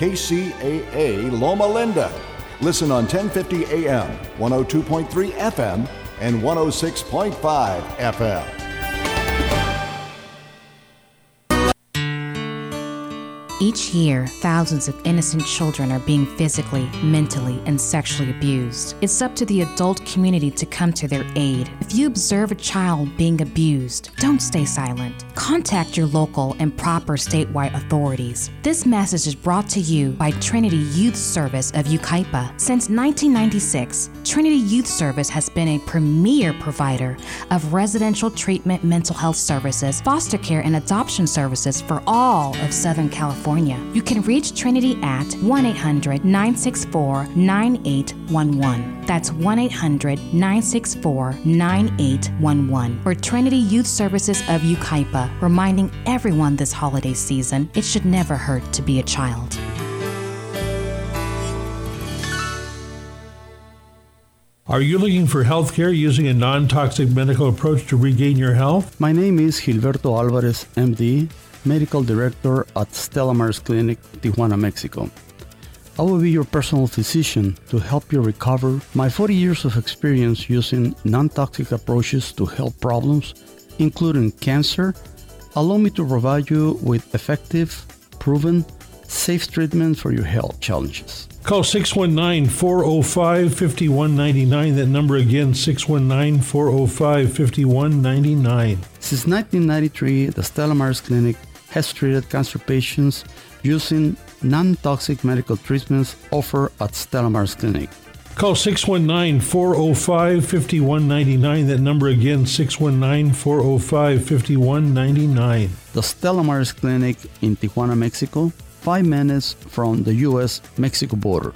KCAA Loma Linda. Listen on 1050 AM, 102.3 FM, and 106.5 FM. Each year, thousands of innocent children are being physically, mentally, and sexually abused. It's up to the adult community to come to their aid. If you observe a child being abused, don't stay silent. Contact your local and proper statewide authorities. This message is brought to you by Trinity Youth Service of Yucaipa. Since 1996, Trinity Youth Service has been a premier provider of residential treatment mental health services, foster care, and adoption services for all of Southern California. You can reach Trinity at 1 800 964 9811. That's 1 800 964 9811. Or Trinity Youth Services of Yucaipa, reminding everyone this holiday season it should never hurt to be a child. Are you looking for health care using a non toxic medical approach to regain your health? My name is Gilberto Alvarez, MD, Medical Director at Stella Maris Clinic, Tijuana, Mexico. I will be your personal physician to help you recover. My 40 years of experience using non toxic approaches to health problems, including cancer, allow me to provide you with effective, proven, safe treatment for your health challenges. Call 619 405 5199. That number again, 619 405 5199. Since 1993, the Stella Maris Clinic has treated cancer patients using non toxic medical treatments offered at Stella Maris Clinic. Call 619 405 5199. That number again, 619 405 5199. The Stella Maris Clinic in Tijuana, Mexico, five minutes from the U.S. Mexico border.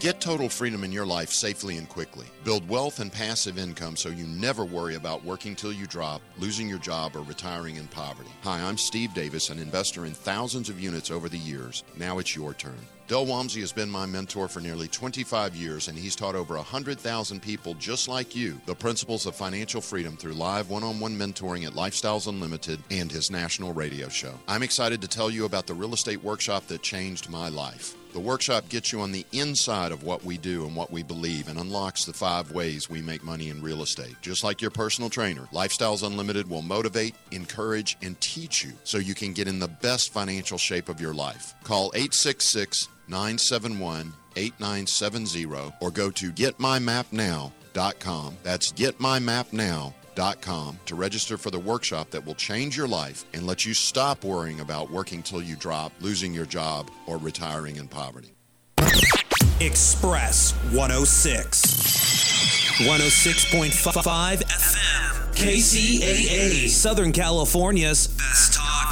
Get total freedom in your life safely and quickly. Build wealth and passive income so you never worry about working till you drop, losing your job, or retiring in poverty. Hi, I'm Steve Davis, an investor in thousands of units over the years. Now it's your turn. Del Walmsley has been my mentor for nearly 25 years, and he's taught over 100,000 people just like you the principles of financial freedom through live one on one mentoring at Lifestyles Unlimited and his national radio show. I'm excited to tell you about the real estate workshop that changed my life. The workshop gets you on the inside of what we do and what we believe and unlocks the five ways we make money in real estate. Just like your personal trainer, Lifestyles Unlimited will motivate, encourage, and teach you so you can get in the best financial shape of your life. Call 866 971 8970 or go to getmymapnow.com. That's getmymapnow.com to register for the workshop that will change your life and let you stop worrying about working till you drop, losing your job, or retiring in poverty. Express 106. 106.5 FM. KCAA. Southern California's best talk.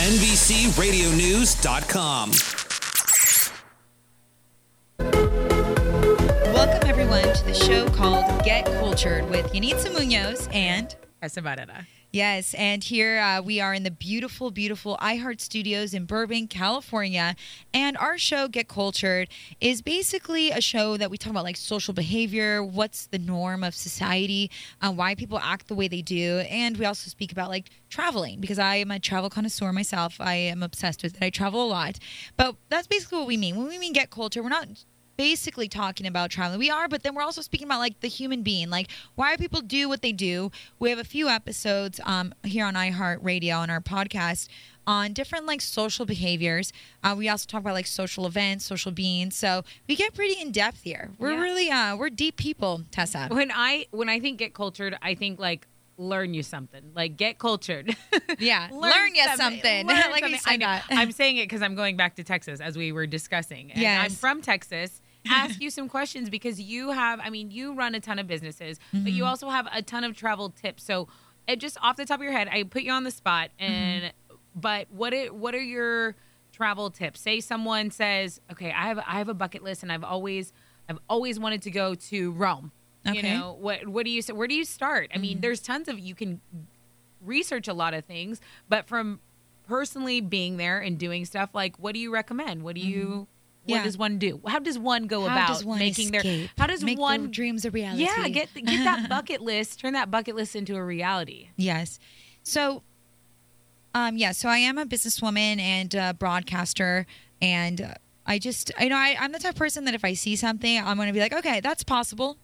NBCRadioNews.com. everyone to the show called Get Cultured with Yenitza Munoz and Tessa Barrera. Yes, and here uh, we are in the beautiful, beautiful iHeart Studios in Burbank, California. And our show, Get Cultured, is basically a show that we talk about like social behavior, what's the norm of society, uh, why people act the way they do. And we also speak about like traveling because I am a travel connoisseur myself. I am obsessed with it. I travel a lot. But that's basically what we mean. When we mean Get Cultured, we're not basically talking about traveling. We are, but then we're also speaking about like the human being, like why people do what they do. We have a few episodes um, here on iHeartRadio on our podcast on different like social behaviors. Uh, we also talk about like social events, social beings. So we get pretty in depth here. We're Yeah. really uh, we're deep people, Tessa. When I when I think get cultured, I think like learn you something. Like get cultured. Yeah, learn, you something. Learn like something. I know. I'm saying it because I'm going back to Texas as we were discussing. And I'm from Texas. Ask you some questions because you have, I mean, you run a ton of businesses, but Mm-hmm. you also have a ton of travel tips. So, it just off the top of your head, I put you on the spot. Mm-hmm. And but what it, what are your travel tips? Say someone says, "Okay, I have I have a bucket list, and I've always I've always wanted to go to Rome." You Okay. Mm-hmm. know what? What do you say? Where do you start? I mean, there's tons of you can research a lot of things, but from personally being there and doing stuff, like what do you recommend? What do you what. Yeah. does one do? How does one go How about one making their how does Make their one dreams a reality? Yeah, get get that bucket list, turn that bucket list into a reality. Yes. So, um, yeah. So I am a businesswoman and a broadcaster, and uh, I just, I know, I, I'm the type of person that if I see something, I'm going to be like, okay, that's possible.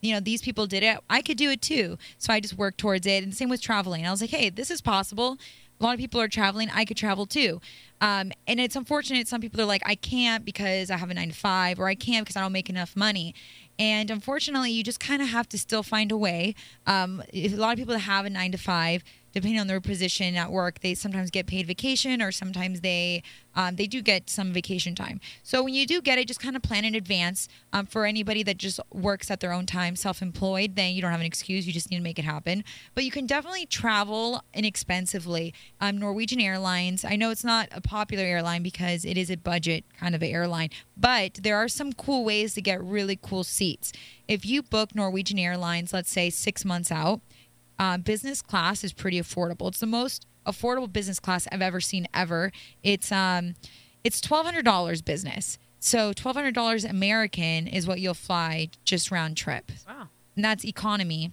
You know, these people did it. I could do it too. So I just work towards it. And same with traveling. I was like, hey, this is possible. A lot of people are traveling. I could travel too. Um, and it's unfortunate. Some people are like, I can't because I have a nine to five, or I can't because I don't make enough money. And unfortunately, you just kind of have to still find a way. Um, a lot of people that have a nine to five, depending on their position at work, they sometimes get paid vacation, or sometimes they um, they do get some vacation time. So when you do get it, just kind of plan in advance. Um, for anybody that just works at their own time, self-employed, then you don't have an excuse. You just need to make it happen. But you can definitely travel inexpensively. Um, Norwegian Airlines. I know it's not a popular airline because it is a budget kind of airline, but there are some cool ways to get really cool seats. If you book Norwegian Airlines, let's say six months out, uh, business class is pretty affordable. It's the most affordable business class I've ever seen ever. It's um, it's twelve hundred dollars business. So twelve hundred dollars American is what you'll fly just round trip, Wow. and that's economy.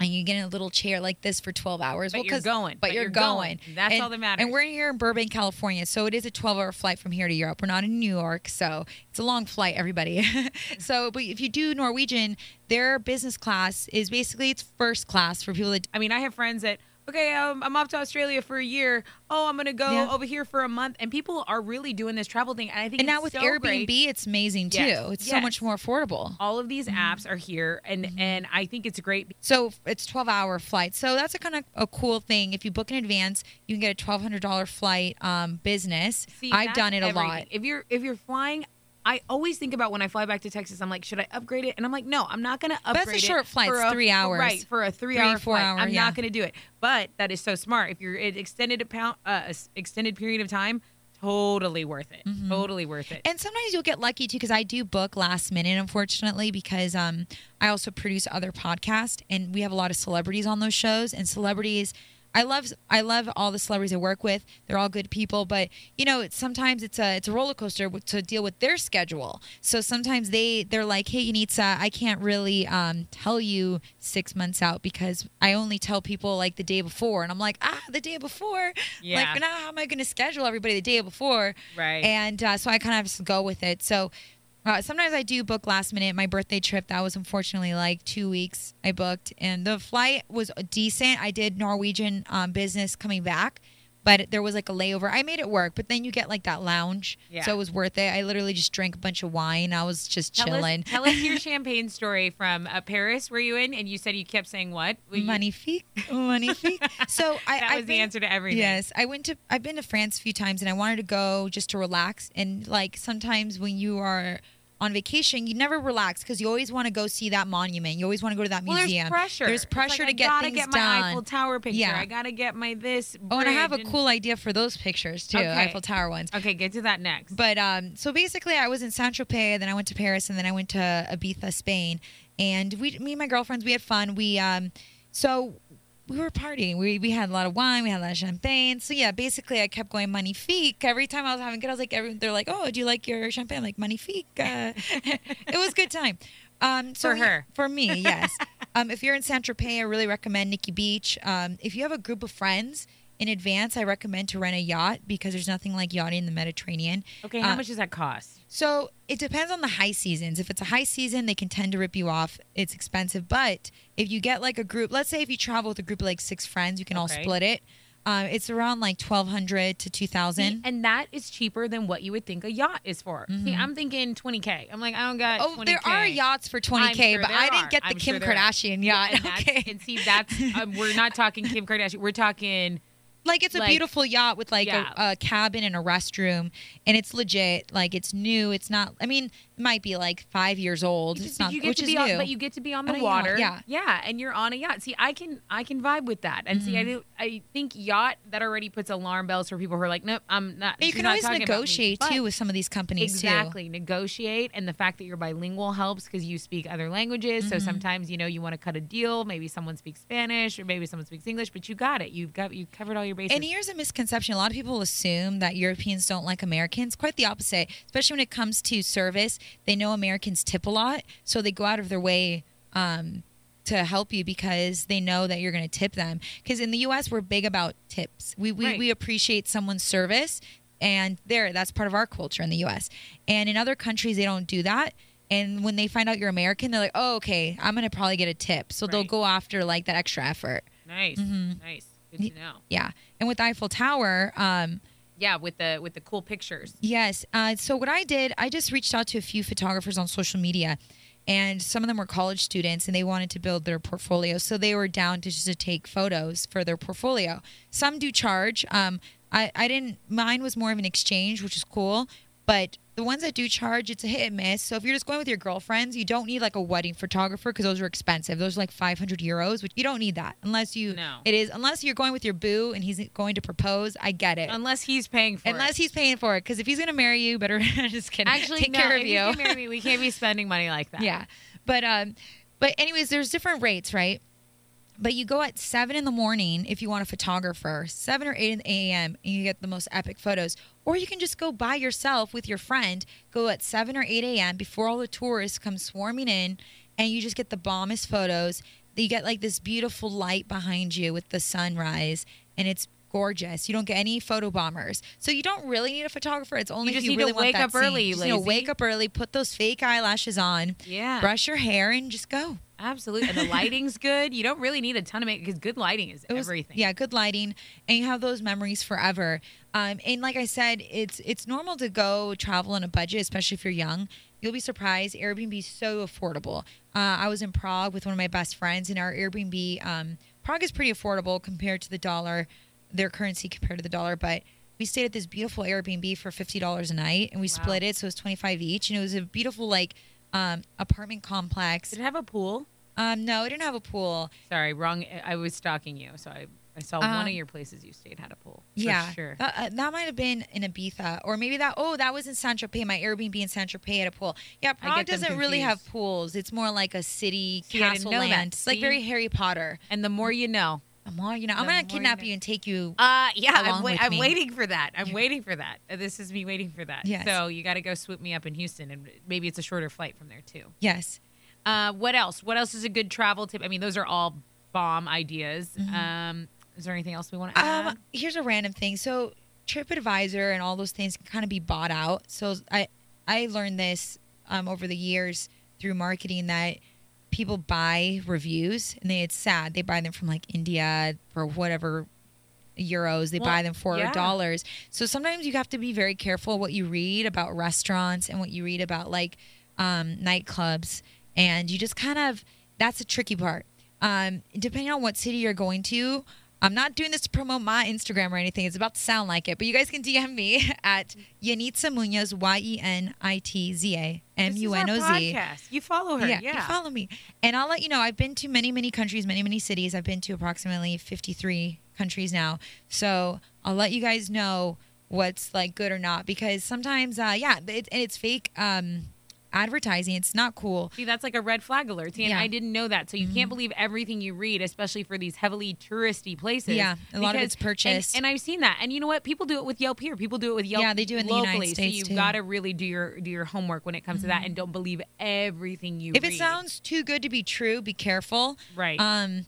And you get in a little chair like this for 12 hours. But Well, you're going. But, But you're, you're going. going. That's And- all that matters. And we're here in Burbank, California. So it is a 12 hour flight from here to Europe. We're not in New York. So it's a long flight, everybody. so, but if you do Norwegian, their business class is basically it's first class for people that I mean, I have friends that okay, um, I'm off to Australia for a year. Oh, I'm gonna go Yeah. over here for a month, and people are really doing this travel thing. And I think and now with so Airbnb, great. it's amazing too. Yes, It's so much more affordable. all of these Mm-hmm. apps are here, and and I think it's great. So it's 12 hour flight. So that's a kind of a cool thing. If you book in advance, you can get a $1,200 flight um, business. See, I've done it a everything. lot. If you're if you're flying. I always think about when I fly back to Texas. I'm like, should I upgrade it? And I'm like, no, I'm not going to upgrade That's a it short flight, it's a- three hours. Right, for a Three, three-hour four flight. hour, I'm yeah. not going to do it. But that is so smart. If you're an extended pound, uh, extended period of time, totally worth it. Mm-hmm. Totally worth it. And sometimes you'll get lucky too, because I do book last minute, unfortunately, because um, I also produce other podcasts, and we have a lot of celebrities on those shows. And celebrities, I love, I love all the celebrities I work with. They're all good people, but you know, it's, sometimes it's a, it's a roller coaster to deal with their schedule. So sometimes they, they're like, "Hey, Yenitza, I can't really um, tell you six months out because I only tell people like the day before." And I'm like, "Ah, the day before, Yeah. like, now how am I going to schedule everybody the day before?" Right. And uh, so I kind of just go with it. So uh, sometimes I do book last minute. My birthday trip that was unfortunately like two weeks I booked, and the flight was decent. I did Norwegian um, business coming back, but there was like a layover. I made it work, but then you get like that lounge, Yeah. so it was worth it. I literally just drank a bunch of wine. I was just Tell chilling. us, tell us your champagne story from uh, Paris. Were you in? And you said you kept saying what? Were you- Magnifique, magnifique. So I, That I've was the been- answer to everything. Yes, I went to. I've been to France a few times, and I wanted to go just to relax. And like sometimes when you are on vacation, you never relax because you always want to go see that monument. You always want to go to that Well, museum. there's pressure. There's pressure like, to get things done. I gotta get my done. Eiffel Tower picture. Yeah. I gotta get my this. Oh, and I have a cool idea for those pictures too, Okay. Eiffel Tower ones. Okay, get to that next. But um, so basically, I was in Saint-Tropez, then I went to Paris, and then I went to Ibiza, Spain, and we, me and my girlfriends, we had fun. We um, so we were partying. We we had a lot of wine, we had a lot of champagne. So yeah, basically, I kept going magnifique every time I was having good. I was like, every, they're like, oh, do you like your champagne? I'm like magnifique. Uh, it was a good time. Um, so For her. for me, yes. um, if you're in Saint-Tropez, I really recommend Nikki Beach. Um, if you have a group of friends. In advance, I recommend to rent a yacht because there's nothing like yachting in the Mediterranean. okay, how Uh, much does that cost? so it depends on the high seasons. If it's a high season, they can tend to rip you off. It's expensive. But if you get like a group, let's say if you travel with a group of like six friends, you can all split it. Um, it's around like twelve hundred to two thousand, and that is cheaper than what you would think a yacht is for. See, I'm thinking 20k. I'm like, I don't got. Oh, 20K. there are yachts for twenty k, sure but I didn't are. get the I'm Kim sure. Kardashian yacht. And, okay, and see, that's um, we're not talking Kim Kardashian. We're talking like it's a like- beautiful yacht with like Yeah. a, a cabin and a restroom, and it's legit. Like it's new. It's not. I mean, might be like five years old. Just- It's not, you get which to is be on, new. but you get to be on the On a yacht, water. yeah. yeah, and you're on a yacht. See, I can I can vibe with that. And see, I Mm-hmm. do. I think yacht that already puts alarm bells for people who are like, nope, I'm not. But you can always talking me." negotiate too with some of these companies too. Exactly. Negotiate. And the fact that you're bilingual helps because you speak other languages. So Mm-hmm. sometimes, you know, you want to cut a deal. Maybe someone speaks Spanish or maybe someone speaks English, but you got it. You've got, you covered all your bases. And here's a misconception. A lot of people assume that Europeans don't like Americans. Quite the opposite, especially when it comes to service. They know Americans tip a lot, so they go out of their way um, to help you because they know that you're going to tip them. Because in the U.S., we're big about tips. We, we, Right. we appreciate someone's service, and there, that's part of our culture in the U.S. And in other countries, they don't do that. And when they find out you're American, they're like, "Oh, okay, I'm gonna probably get a tip." So they'll go after like that extra effort. nice. Mm-hmm. Nice. Good to know. Yeah. And with Eiffel Tower, um, Yeah, with the with the cool pictures. Yes. Uh, so what I did, I just reached out to a few photographers on social media, and some of them were college students, and they wanted to build their portfolio. So they were down to just to take photos for their portfolio. Some do charge. Um, I I didn't. Mine was more of an exchange, which is cool. But the ones that do charge, it's a hit and miss. So if you're just going with your girlfriends, you don't need like a wedding photographer because those are expensive. Those are like 500 euros, which you don't need that unless you. No. It is unless you're going with your boo and he's going to propose. I get it. Unless he's paying for it. Unless it. he's paying for it, because if he's gonna marry you, better just kidding. Actually, take no, care of you. gonna marry me, we can't be spending money like that. yeah, but um, but anyways, there's different rates, right? But you go at seven in the morning if you want a photographer, seven or eight a.m. and you get the most epic photos. Or you can just go by yourself with your friend. Go at seven or eight a.m. before all the tourists come swarming in, and you just get the bombest photos. You get like this beautiful light behind you with the sunrise, and it's gorgeous. You don't get any photo bombers, so you don't really need a photographer. It's only You if you need to really want that up early, scene. you Just, you know, wake up early, put those fake eyelashes on, Yeah. brush your hair, and just go. Absolutely. And the lighting's good. You don't really need a ton of makeup because good lighting is was- everything. Yeah, good lighting, and you have those memories forever. Um, and like I said, it's it's normal to go travel on a budget, especially if you're young. You'll be surprised. Airbnb is so affordable. Uh, I was in Prague with one of my best friends, and our Airbnb um, Prague is pretty affordable compared to the dollar, their currency compared to the dollar, but. We stayed at this beautiful Airbnb for fifty dollars a night, and we split it, so it was twenty five each, and it was a beautiful like um, apartment complex. Did it have a pool? Um, no, it didn't have a pool. Sorry, wrong. I was stalking you, so I, I saw one Um, of your places you stayed had a pool. For Yeah, sure. That, uh, that might have been in Ibiza, or maybe that. Oh, that was in Saint-Tropez. My Airbnb in Saint-Tropez had a pool. Yeah, Prague doesn't really have pools. It's more like a city See, castle land. It's like very Harry Potter. and the more you know. I'm all, you know, I'm gonna more you kidnap know. you and take you. Uh, yeah, I'm, with I'm waiting for that. I'm waiting for that. Uh, This is me waiting for that. Yes. So you got to go swoop me up in Houston, and maybe it's a shorter flight from there too. yes. Uh, what else? What else is a good travel tip? I mean, those are all bomb ideas. Um, is there anything else we want to add? Um, here's a random thing. So TripAdvisor and all those things can kind of be bought out. So I I learned this um, over the years through marketing that people buy reviews and they it's sad. They buy them from like India for whatever euros. They Well, buy them for yeah. dollars. So sometimes you have to be very careful what you read about restaurants and what you read about like um, nightclubs. And you just kind of that's a tricky part. Um, depending on what city you're going to I'm not doing this to promote my Instagram or anything. It's about to sound like it, but you guys can DM me at Yenitza Munoz, Y E N I T Z A M U N O This is our Z. You follow her. Yeah, Yeah. you follow me. And I'll let you know, I've been to many, many countries, many, many cities. I've been to approximately 53 countries now. So I'll let you guys know what's like good or not because sometimes, uh, yeah, it, and it's fake um, advertising. It's not cool. See, that's like a red flag alert. And Yeah. I didn't know that. So you can't believe everything you read, especially for these heavily touristy places. Yeah, a lot of it's purchased. And, and I've seen that. And you know what? People do it with Yelp here. People do it with Yelp. Yeah, they do it in the United locally. States, So you've got to really do your do your homework when it comes to that, and don't believe everything you. if read. it sounds too good to be true, be careful. Right. Um,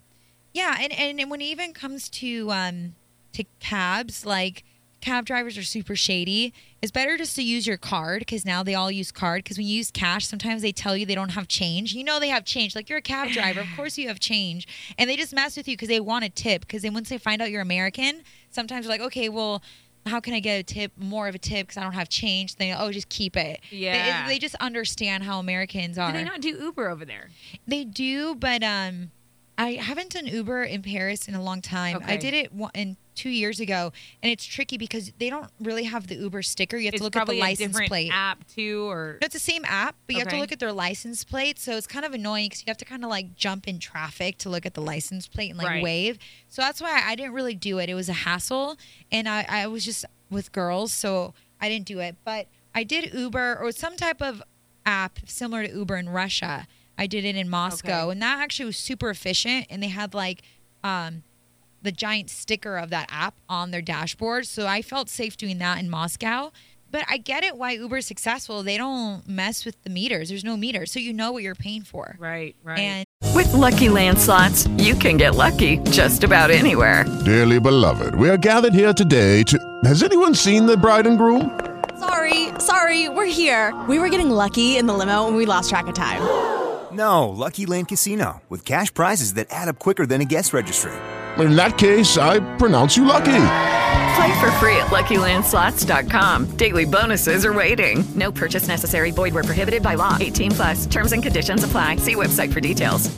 yeah, and, and and when it even comes to um to cabs, like cab drivers are super shady. It's better just to use your card because now they all use card. Because when you use cash, sometimes they tell you they don't have change. You know they have change. Like you're a cab driver, of course you have change, and they just mess with you because they want a tip. Because then once they find out you're American, sometimes they're like, okay, well. How can I get a tip, more of a tip, because I don't have change? They oh, just keep it. They- Yeah. they, just understand how Americans are. do they not do Uber over there? They do, but um, I haven't done Uber in Paris in a long time. I did it one, in two years ago, and it's tricky because they don't really have the Uber sticker. You have It's to look at the license plate. app too, or No, it's the same app, but you have to look at their license plate. So it's kind of annoying because you have to kind of like jump in traffic to look at the license plate and like Right. wave. So that's why I didn't really do it. It was a hassle, and I, I was just with girls, so I didn't do it. But I did Uber or some type of app similar to Uber in Russia. I did it in Moscow, Okay. and that actually was super efficient. And they had like um, the giant sticker of that app on their dashboard. So I felt safe doing that in Moscow. But I get it why Uber's successful. They don't mess with the meters. There's no meters. So you know what you're paying for. right, right. And With Lucky Land slots, you can get lucky just about anywhere. Dearly beloved, we are gathered here today to. Has anyone seen the bride and groom? Sorry, sorry, we're here. We were getting lucky in the limo and we lost track of time. No, Lucky Land Casino, with cash prizes that add up quicker than a guest registry. In that case, I pronounce you lucky. Play for free at LuckyLandSlots.com. Daily bonuses are waiting. No purchase necessary. Void where prohibited by law. 18 plus. Terms and conditions apply. See website for details.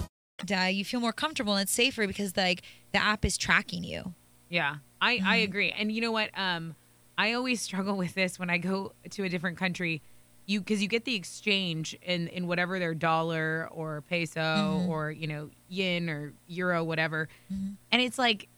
uh, you feel more comfortable and it's safer because like the app is tracking you. Yeah, I, I Mm-hmm. agree. And you know what? Um, I always struggle with this when I go to a different country. You because you get the exchange in in whatever their dollar or peso Mm-hmm. or you know yen or euro whatever, mm-hmm. and it's like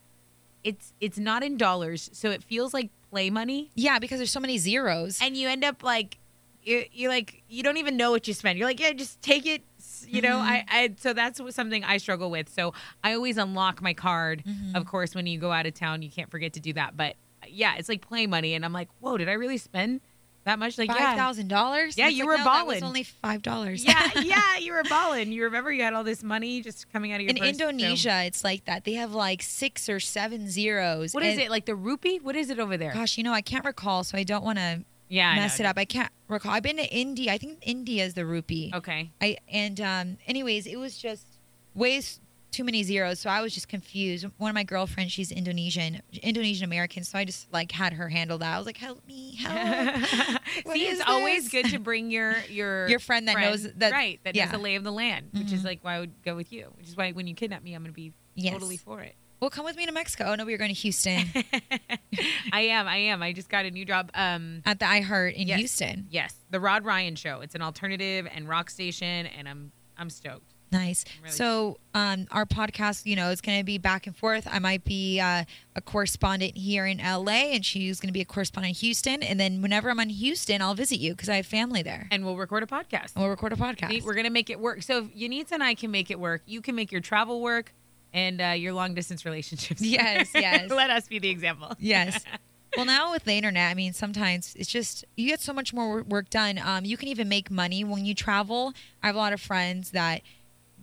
it's it's not in dollars, so it feels like play money, Yeah, because there's so many zeros. and you end up like you're, you're like you don't even know what you spend. You're like yeah, just take it. You know, mm-hmm. I, I so that's something I struggle with. So I always unlock my card. Mm-hmm. Of course, when you go out of town, you can't forget to do that. But yeah, it's like play money, and I'm like, whoa, did I really spend that much? Like Five yeah, thousand dollars. Yeah, you were no, balling. only five dollars. yeah, yeah, you were balling. You remember you had all this money just coming out of your In purse, so- Indonesia, it's like that. They have like six or seven zeros. What is it like the rupee? What is it over there? Gosh, you know, I can't recall, so I don't want to yeah, mess it up. I can't recall. I've been to India. I think India is the rupee. Okay. I and um, anyways, it was just ways too many zeros, so I was just confused. One of my girlfriends, she's Indonesian, Indonesian American, so I just like had her handle that. I was like, "Help me, help!" See, it's always good to bring your your Your friend that knows that- right that yeah. knows the lay of the land, which is Mhm. like why I would go with you. Which is why when you kidnap me, I'm going to be Yes. totally for it. well, come with me to Mexico. Oh no, we are going to Houston I am. I am. I just got a new job. Um, at the iHeart in yes, Houston. Yes, the Rod Ryan Show. It's an alternative and rock station, and I'm I'm stoked. Nice. really so, um, our podcast, you know, is going to be back and forth. I might be uh, a correspondent here in LA, and she's going to be a correspondent in Houston. And then whenever I'm in Houston, I'll visit you because I have family there, And we'll record a podcast. and we'll record a podcast. We're gonna make it work. So if Yenitza and I can make it work, you can make your travel work and uh, your long distance relationships. work. Yes, yes. Let us be the example. yes. Well, now with the internet, I mean, sometimes it's just you get so much more work done. Um, you can even make money when you travel. I have a lot of friends that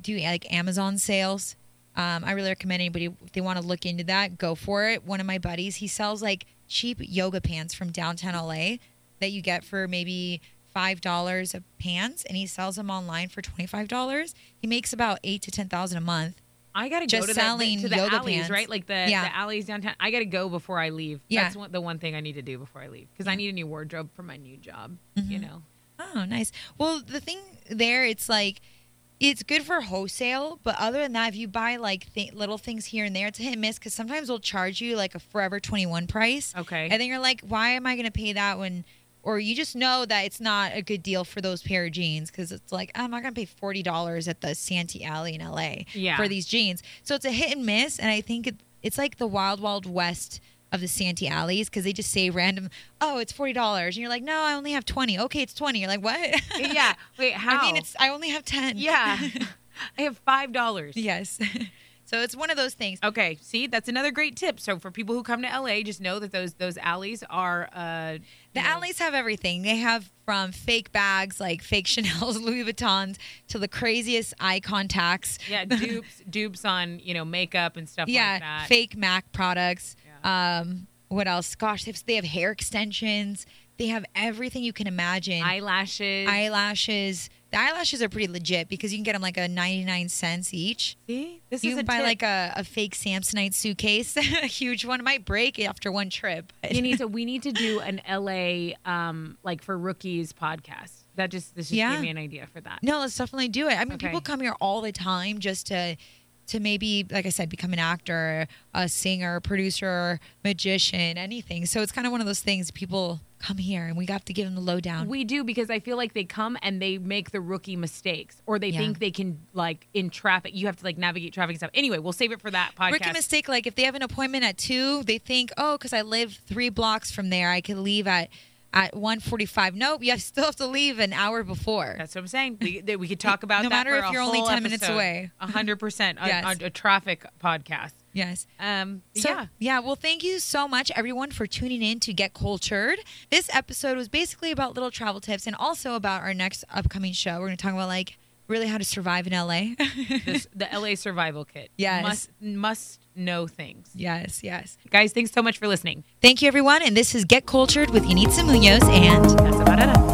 do like Amazon sales. Um, I really recommend anybody if they want to look into that, go for it. One of my buddies, he sells like cheap yoga pants from downtown LA that you get for maybe five dollars a pants, and he sells them online for twenty five dollars. He makes about eight to ten thousand a month. I gotta Just go to selling to the yoga alleys, pants. right? Like the, Yeah. the alleys downtown. I gotta go before I leave. Yeah. That's one, the one thing I need to do before I leave because I need a new wardrobe for my new job. Mm-hmm. You know. Oh, nice. Well, the thing there, it's like it's good for wholesale, but other than that, if you buy like th- little things here and there, it's a hit and miss because sometimes they'll charge you like a Forever 21 price. Okay. And then you're like, why am I going to pay that when, or you just know that it's not a good deal for those pair of jeans because it's like, oh, I'm not going to pay $40 at the Santee Alley in LA Yeah. for these jeans. So it's a hit and miss. And I think it, it's like the wild, wild west of the Santee alleys because they just say random, oh, it's forty dollars, and you're like, no, I only have twenty. Okay, it's twenty. You're like, what? yeah. Wait, how? I mean, it's I only have ten. Yeah. I have five dollars. Yes. so it's one of those things. Okay. See, that's another great tip. So for people who come to LA, just know that those those alleys are uh The alleys have everything. They have from fake bags like fake Chanel's, Louis Vuittons, to the craziest eye contacts. yeah, dupes dupes on, you know, makeup and stuff yeah, like that. fake Mac products. Um, what else? Gosh, they have, they have hair extensions. They have everything you can imagine. Eyelashes. Eyelashes. The eyelashes are pretty legit because you can get them like a 99 cents each. See? This you is can buy tip. like a, a fake Samsonite suitcase, a huge one. It might break after one trip. you need to we need to do an LA um like for rookies podcast. That just this just Yeah. gave me an idea for that. No, let's definitely do it. I mean, Okay. people come here all the time just to to maybe, like I said, become an actor, a singer, producer, magician, anything. So it's kind of one of those things. People come here, and we have to give them the lowdown. We do because I feel like they come and they make the rookie mistakes or they Yeah. think they can like in traffic you have to like navigate traffic and stuff. Anyway, we'll save it for that podcast. Rookie mistake, like if they have an appointment at two, they think, oh, because I live three blocks from there, I could leave at at 1:45. Nope, you have, still have to leave an hour before. That's what I'm saying. We, we could talk about No that matter if you're only whole 10 minutes away. A hundred percent. a- Yes. A, a traffic podcast. Yes. Um. So, yeah. yeah. Well, thank you so much, everyone, for tuning in to Get Cultured. This episode was basically about little travel tips and also about our next upcoming show. We're going to talk about like really how to survive in LA. This, the LA Survival Kit. Yes. Must must know things. yes, yes. Guys, thanks so much for listening. Thank you, everyone. And this is Get Cultured with Yenitza Munoz and That's about it.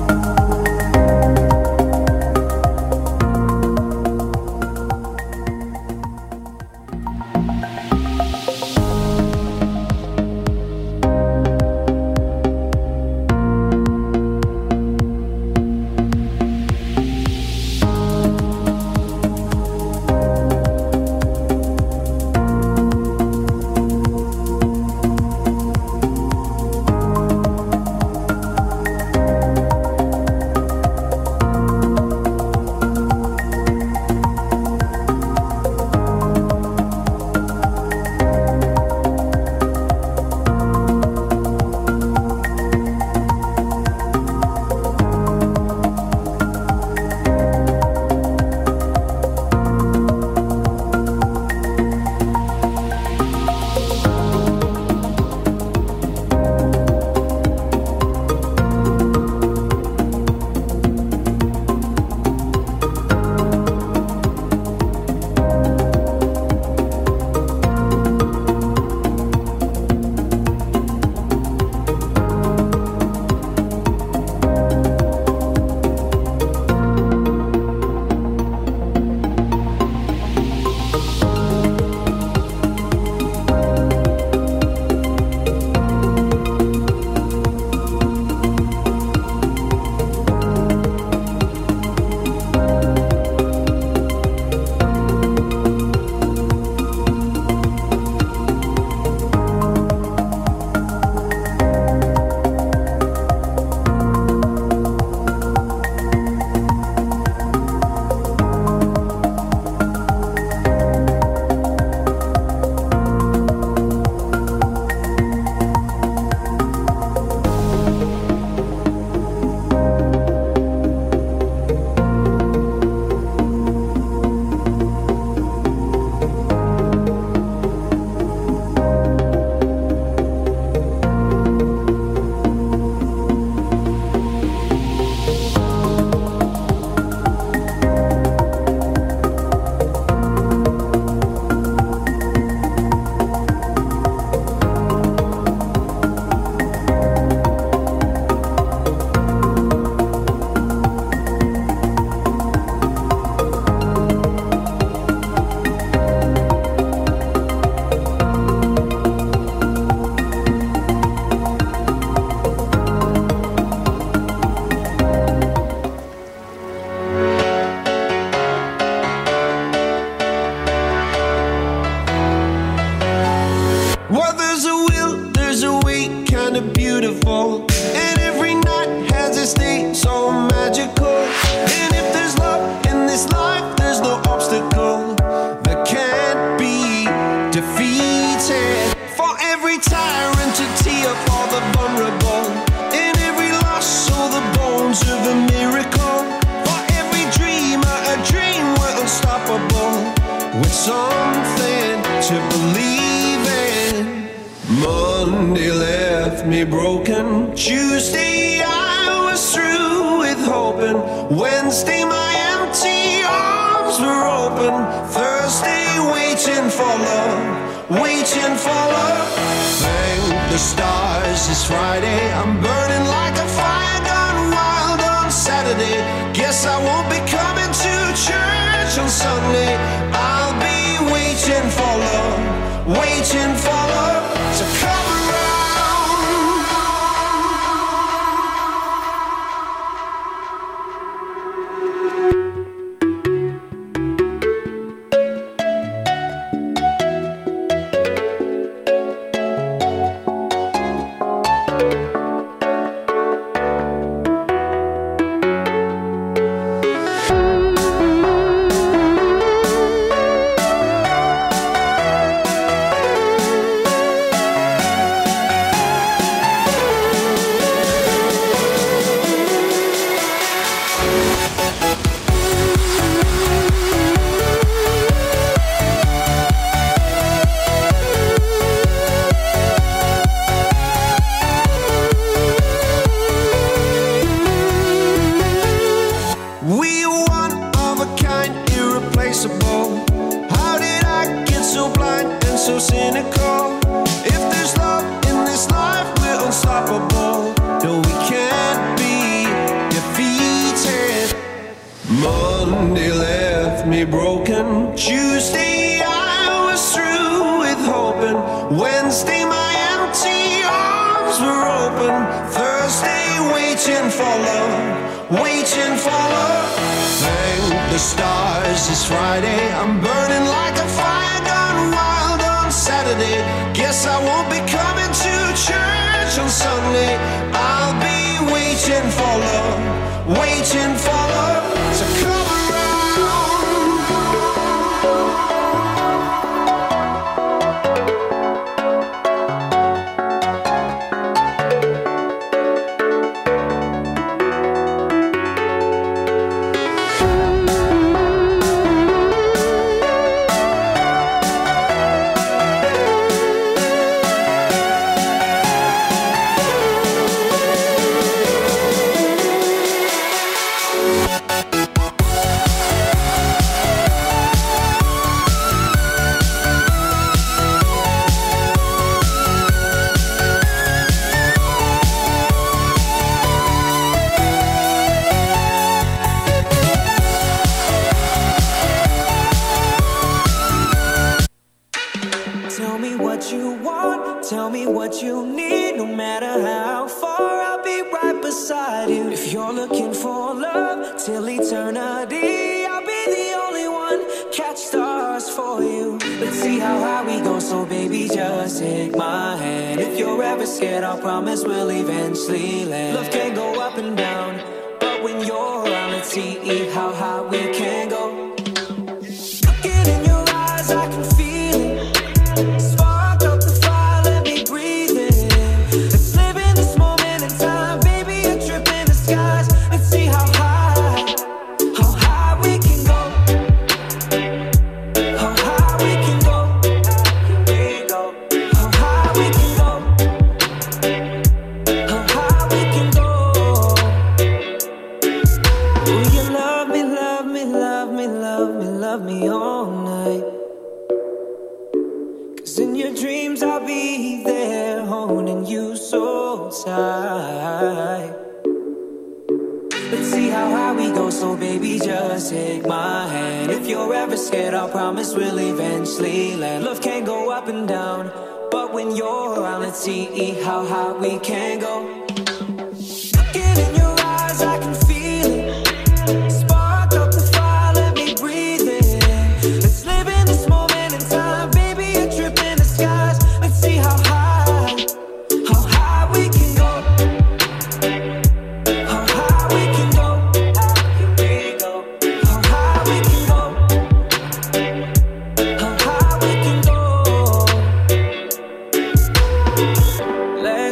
this, I promise we'll eventually land. Love can go up and down, but when you're around, let's see how high we can.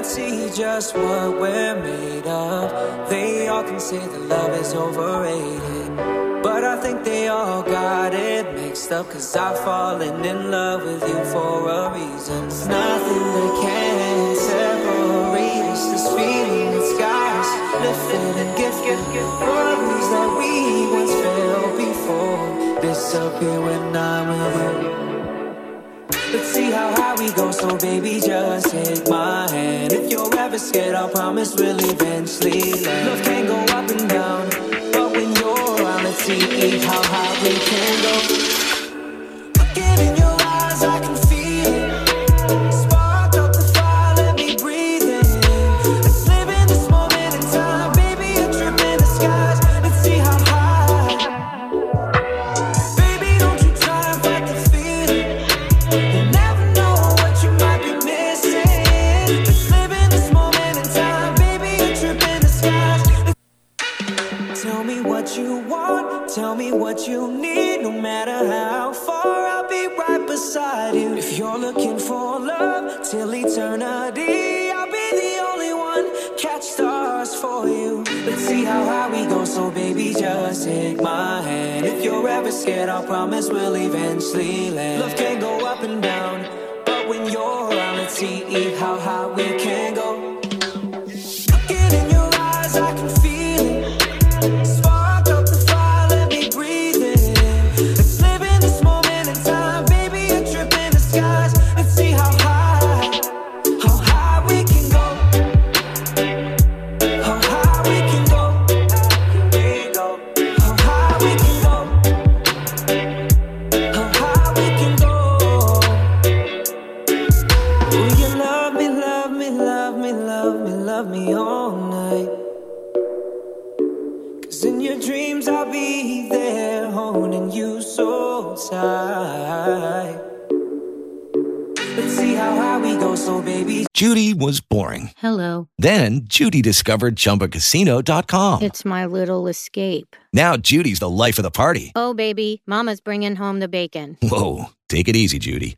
and see just what we're made of. They all can say that love is overrated, but I think they all got it mixed up. Cause I've fallen in love with you for a reason. It's nothing that can separate us. This feeling that skies lifted and gift, gift, that we once felt before disappear when I'm with you. Let's see how high we go, so baby, just take my hand. If you're ever scared, I promise we'll eventually land. Love can go up and down, but when you're around, let's see how high we can go. Eternity, I'll be the only one. Catch stars for you. Let's see how high we go, so baby, just take my hand. If you're ever scared, I promise we'll eventually land. Love can go up and down, but when you're around, let's see how high we can go. Love me, love me all night? Cause in your dreams I'll be there holding you so tight. Let's see how high we go, so baby. Judy was boring. Hello. Then Judy discovered ChumbaCasino.com. It's my little escape. Now Judy's the life of the party. Oh, baby, Mama's bringing home the bacon. Whoa, take it easy, Judy.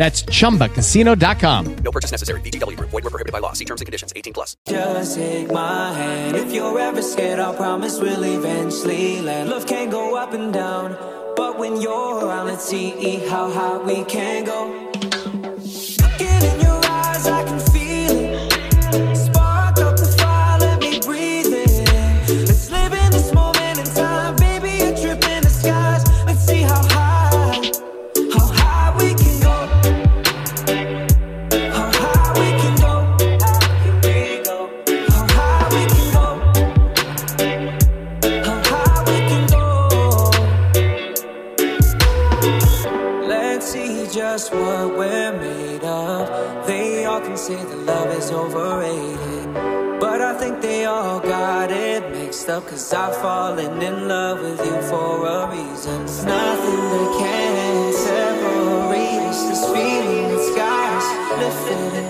That's chumbacasino.com. No purchase necessary. VGW Group. Void were prohibited by law. See terms and conditions. 18 plus. Just take my hand. If you're ever scared, I promise we'll eventually land. Love can go up and down, but when you're around, let's see how high we can go. But I think they all got it mixed up. Cause I've fallen in love with you for a reason. There's nothing that can separate us. This feeling that's got us lifted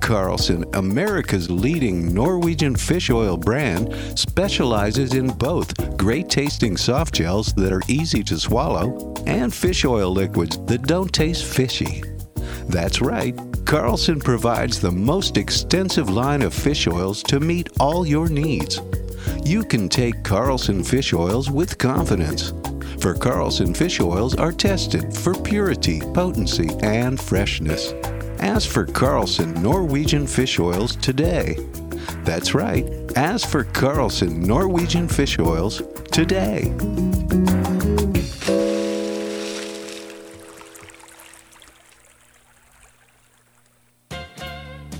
Carlson, America's leading Norwegian fish oil brand, specializes in both great tasting soft gels that are easy to swallow and fish oil liquids that don't taste fishy. That's right, Carlson provides the most extensive line of fish oils to meet all your needs. You can take Carlson fish oils with confidence. For Carlson fish oils are tested for purity, potency, and freshness. Ask for Carlson Norwegian fish oils today. That's right. Ask for Carlson Norwegian fish oils today.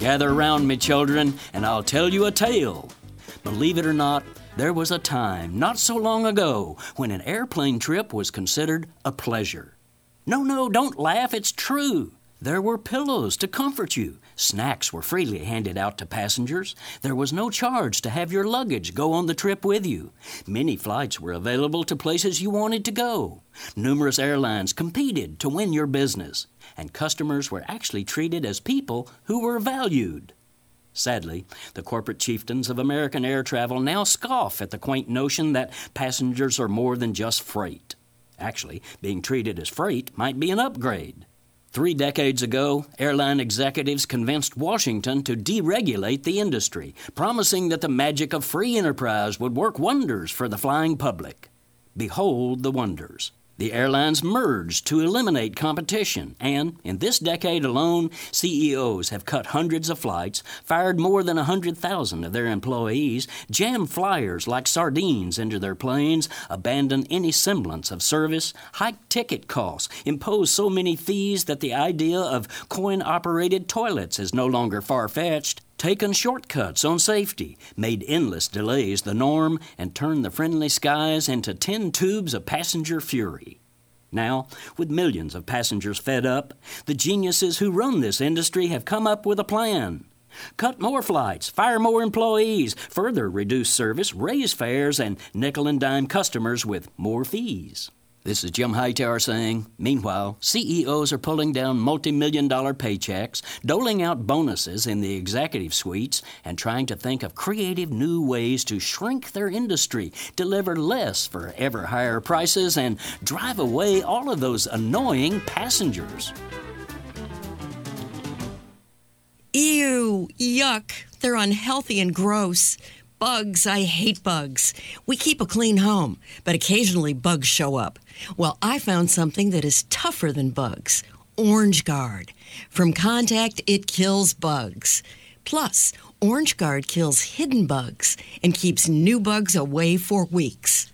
Gather around me, children, and I'll tell you a tale. Believe it or not, there was a time, not so long ago, when an airplane trip was considered a pleasure. No, no, don't laugh, it's true. There were pillows to comfort you. Snacks were freely handed out to passengers. There was no charge to have your luggage go on the trip with you. Many flights were available to places you wanted to go. Numerous airlines competed to win your business, and customers were actually treated as people who were valued. Sadly, the corporate chieftains of American air travel now scoff at the quaint notion that passengers are more than just freight. Actually, being treated as freight might be an upgrade. Three decades ago, airline executives convinced Washington to deregulate the industry, promising that the magic of free enterprise would work wonders for the flying public. Behold the wonders. The airlines merged to eliminate competition, and in this decade alone, CEOs have cut hundreds of flights, fired more than 100,000 of their employees, jammed flyers like sardines into their planes, abandoned any semblance of service, hiked ticket costs, imposed so many fees that the idea of coin operated toilets is no longer far fetched, taken shortcuts on safety, made endless delays the norm, and turned the friendly skies into tin tubes of passenger fury. Now, with millions of passengers fed up, the geniuses who run this industry have come up with a plan. Cut more flights, fire more employees, further reduce service, raise fares, and nickel and dime customers with more fees. This is Jim Hightower saying, meanwhile, CEOs are pulling down multi million dollar paychecks, doling out bonuses in the executive suites, and trying to think of creative new ways to shrink their industry, deliver less for ever higher prices, and drive away all of those annoying passengers. Ew, yuck. They're unhealthy and gross. Bugs, I hate bugs. We keep a clean home, but occasionally bugs show up. Well, I found something that is tougher than bugs Orange Guard. From contact, it kills bugs. Plus, Orange Guard kills hidden bugs and keeps new bugs away for weeks.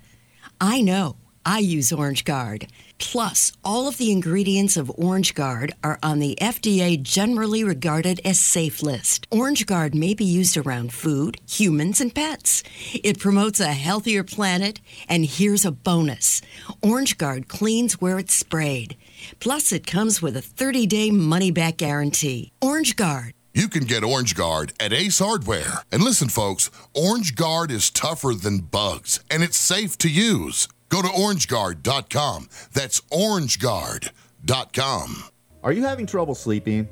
I know. I use Orange Guard. Plus, all of the ingredients of Orange Guard are on the FDA generally regarded as safe list. Orange Guard may be used around food, humans, and pets. It promotes a healthier planet, and here's a bonus Orange Guard cleans where it's sprayed. Plus, it comes with a 30 day money back guarantee. Orange Guard. You can get Orange Guard at Ace Hardware. And listen, folks, Orange Guard is tougher than bugs, and it's safe to use. Go to orangeguard.com. That's orangeguard.com. Are you having trouble sleeping?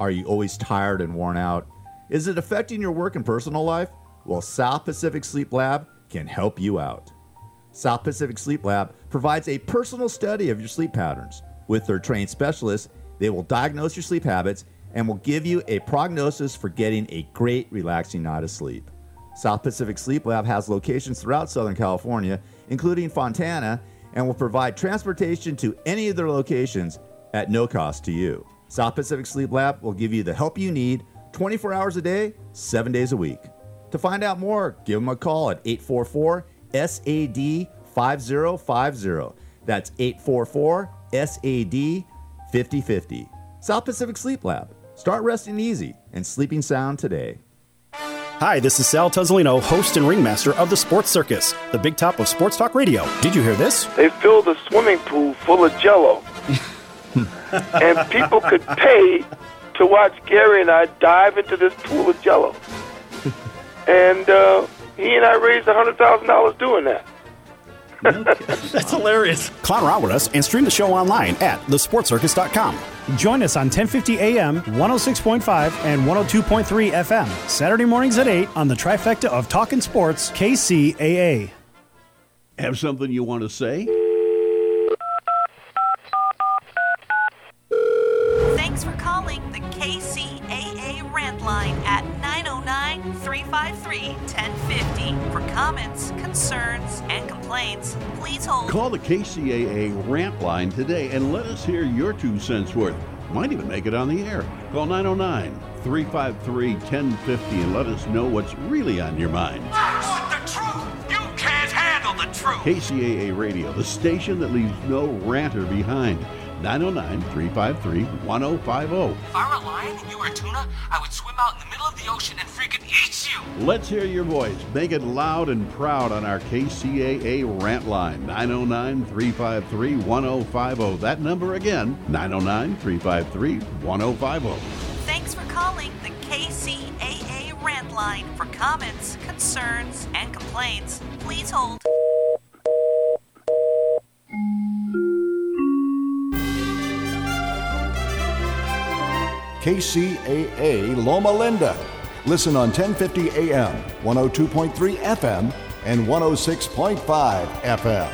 Are you always tired and worn out? Is it affecting your work and personal life? Well, South Pacific Sleep Lab can help you out. South Pacific Sleep Lab provides a personal study of your sleep patterns. With their trained specialists, they will diagnose your sleep habits and will give you a prognosis for getting a great, relaxing night of sleep. South Pacific Sleep Lab has locations throughout Southern California, including Fontana, and will provide transportation to any of their locations at no cost to you. South Pacific Sleep Lab will give you the help you need 24 hours a day, 7 days a week. To find out more, give them a call at 844 SAD 5050. That's 844 SAD 5050. South Pacific Sleep Lab. Start resting easy and sleeping sound today. Hi, this is Sal Tuzolino, host and ringmaster of the Sports Circus, the big top of sports talk radio. Did you hear this? They filled a swimming pool full of jello. and people could pay to watch Gary and I dive into this pool of jello. And uh, he and I raised $100,000 doing that. That's hilarious. Clown around with us and stream the show online at thesportcircus.com. Join us on 1050 AM, 106.5, and 102.3 FM, Saturday mornings at 8 on the trifecta of Talkin' Sports, KCAA. Have something you want to say? Thanks for calling the KCAA rant line at 909 353 1050. For comments, concerns, and complaints, please hold. Call the KCAA rant line today and let us hear your two cents worth. Might even make it on the air. Call 909 353 1050 and let us know what's really on your mind. the truth! You can't handle the truth! KCAA Radio, the station that leaves no ranter behind. 909 353 1050. If I were a lion and you were a tuna, I would swim out in the middle of the ocean and freaking eat you! Let's hear your voice. Make it loud and proud on our KCAA rant line 909 353 1050. That number again 909 353 1050. Thanks for calling the KCAA rant line. For comments, concerns, and complaints, please hold. KCAA Loma Linda. Listen on 1050 AM, 102.3 FM, and 106.5 FM.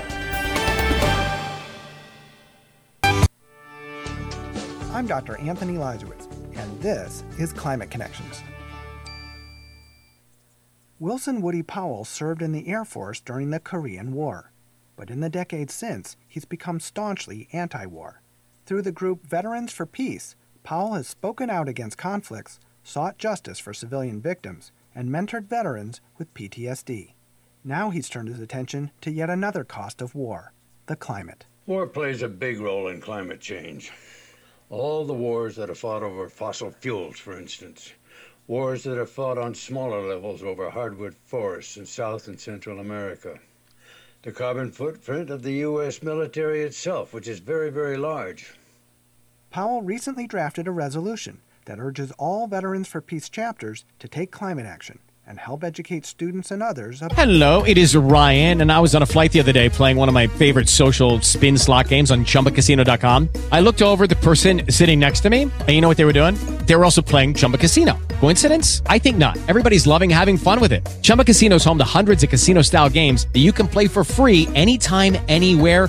I'm Dr. Anthony Leiserowitz, and this is Climate Connections. Wilson Woody Powell served in the Air Force during the Korean War, but in the decades since, he's become staunchly anti war. Through the group Veterans for Peace, Powell has spoken out against conflicts, sought justice for civilian victims, and mentored veterans with PTSD. Now he's turned his attention to yet another cost of war the climate. War plays a big role in climate change. All the wars that are fought over fossil fuels, for instance. Wars that are fought on smaller levels over hardwood forests in South and Central America. the carbon footprint of the U.S. military itself, which is very, very large. Powell recently drafted a resolution that urges all Veterans for Peace chapters to take climate action and help educate students and others about. Hello, it is Ryan, and I was on a flight the other day playing one of my favorite social spin slot games on chumbacasino.com. I looked over the person sitting next to me, and you know what they were doing? They were also playing Chumba Casino. Coincidence? I think not. Everybody's loving having fun with it. Chumba Casino is home to hundreds of casino style games that you can play for free anytime, anywhere,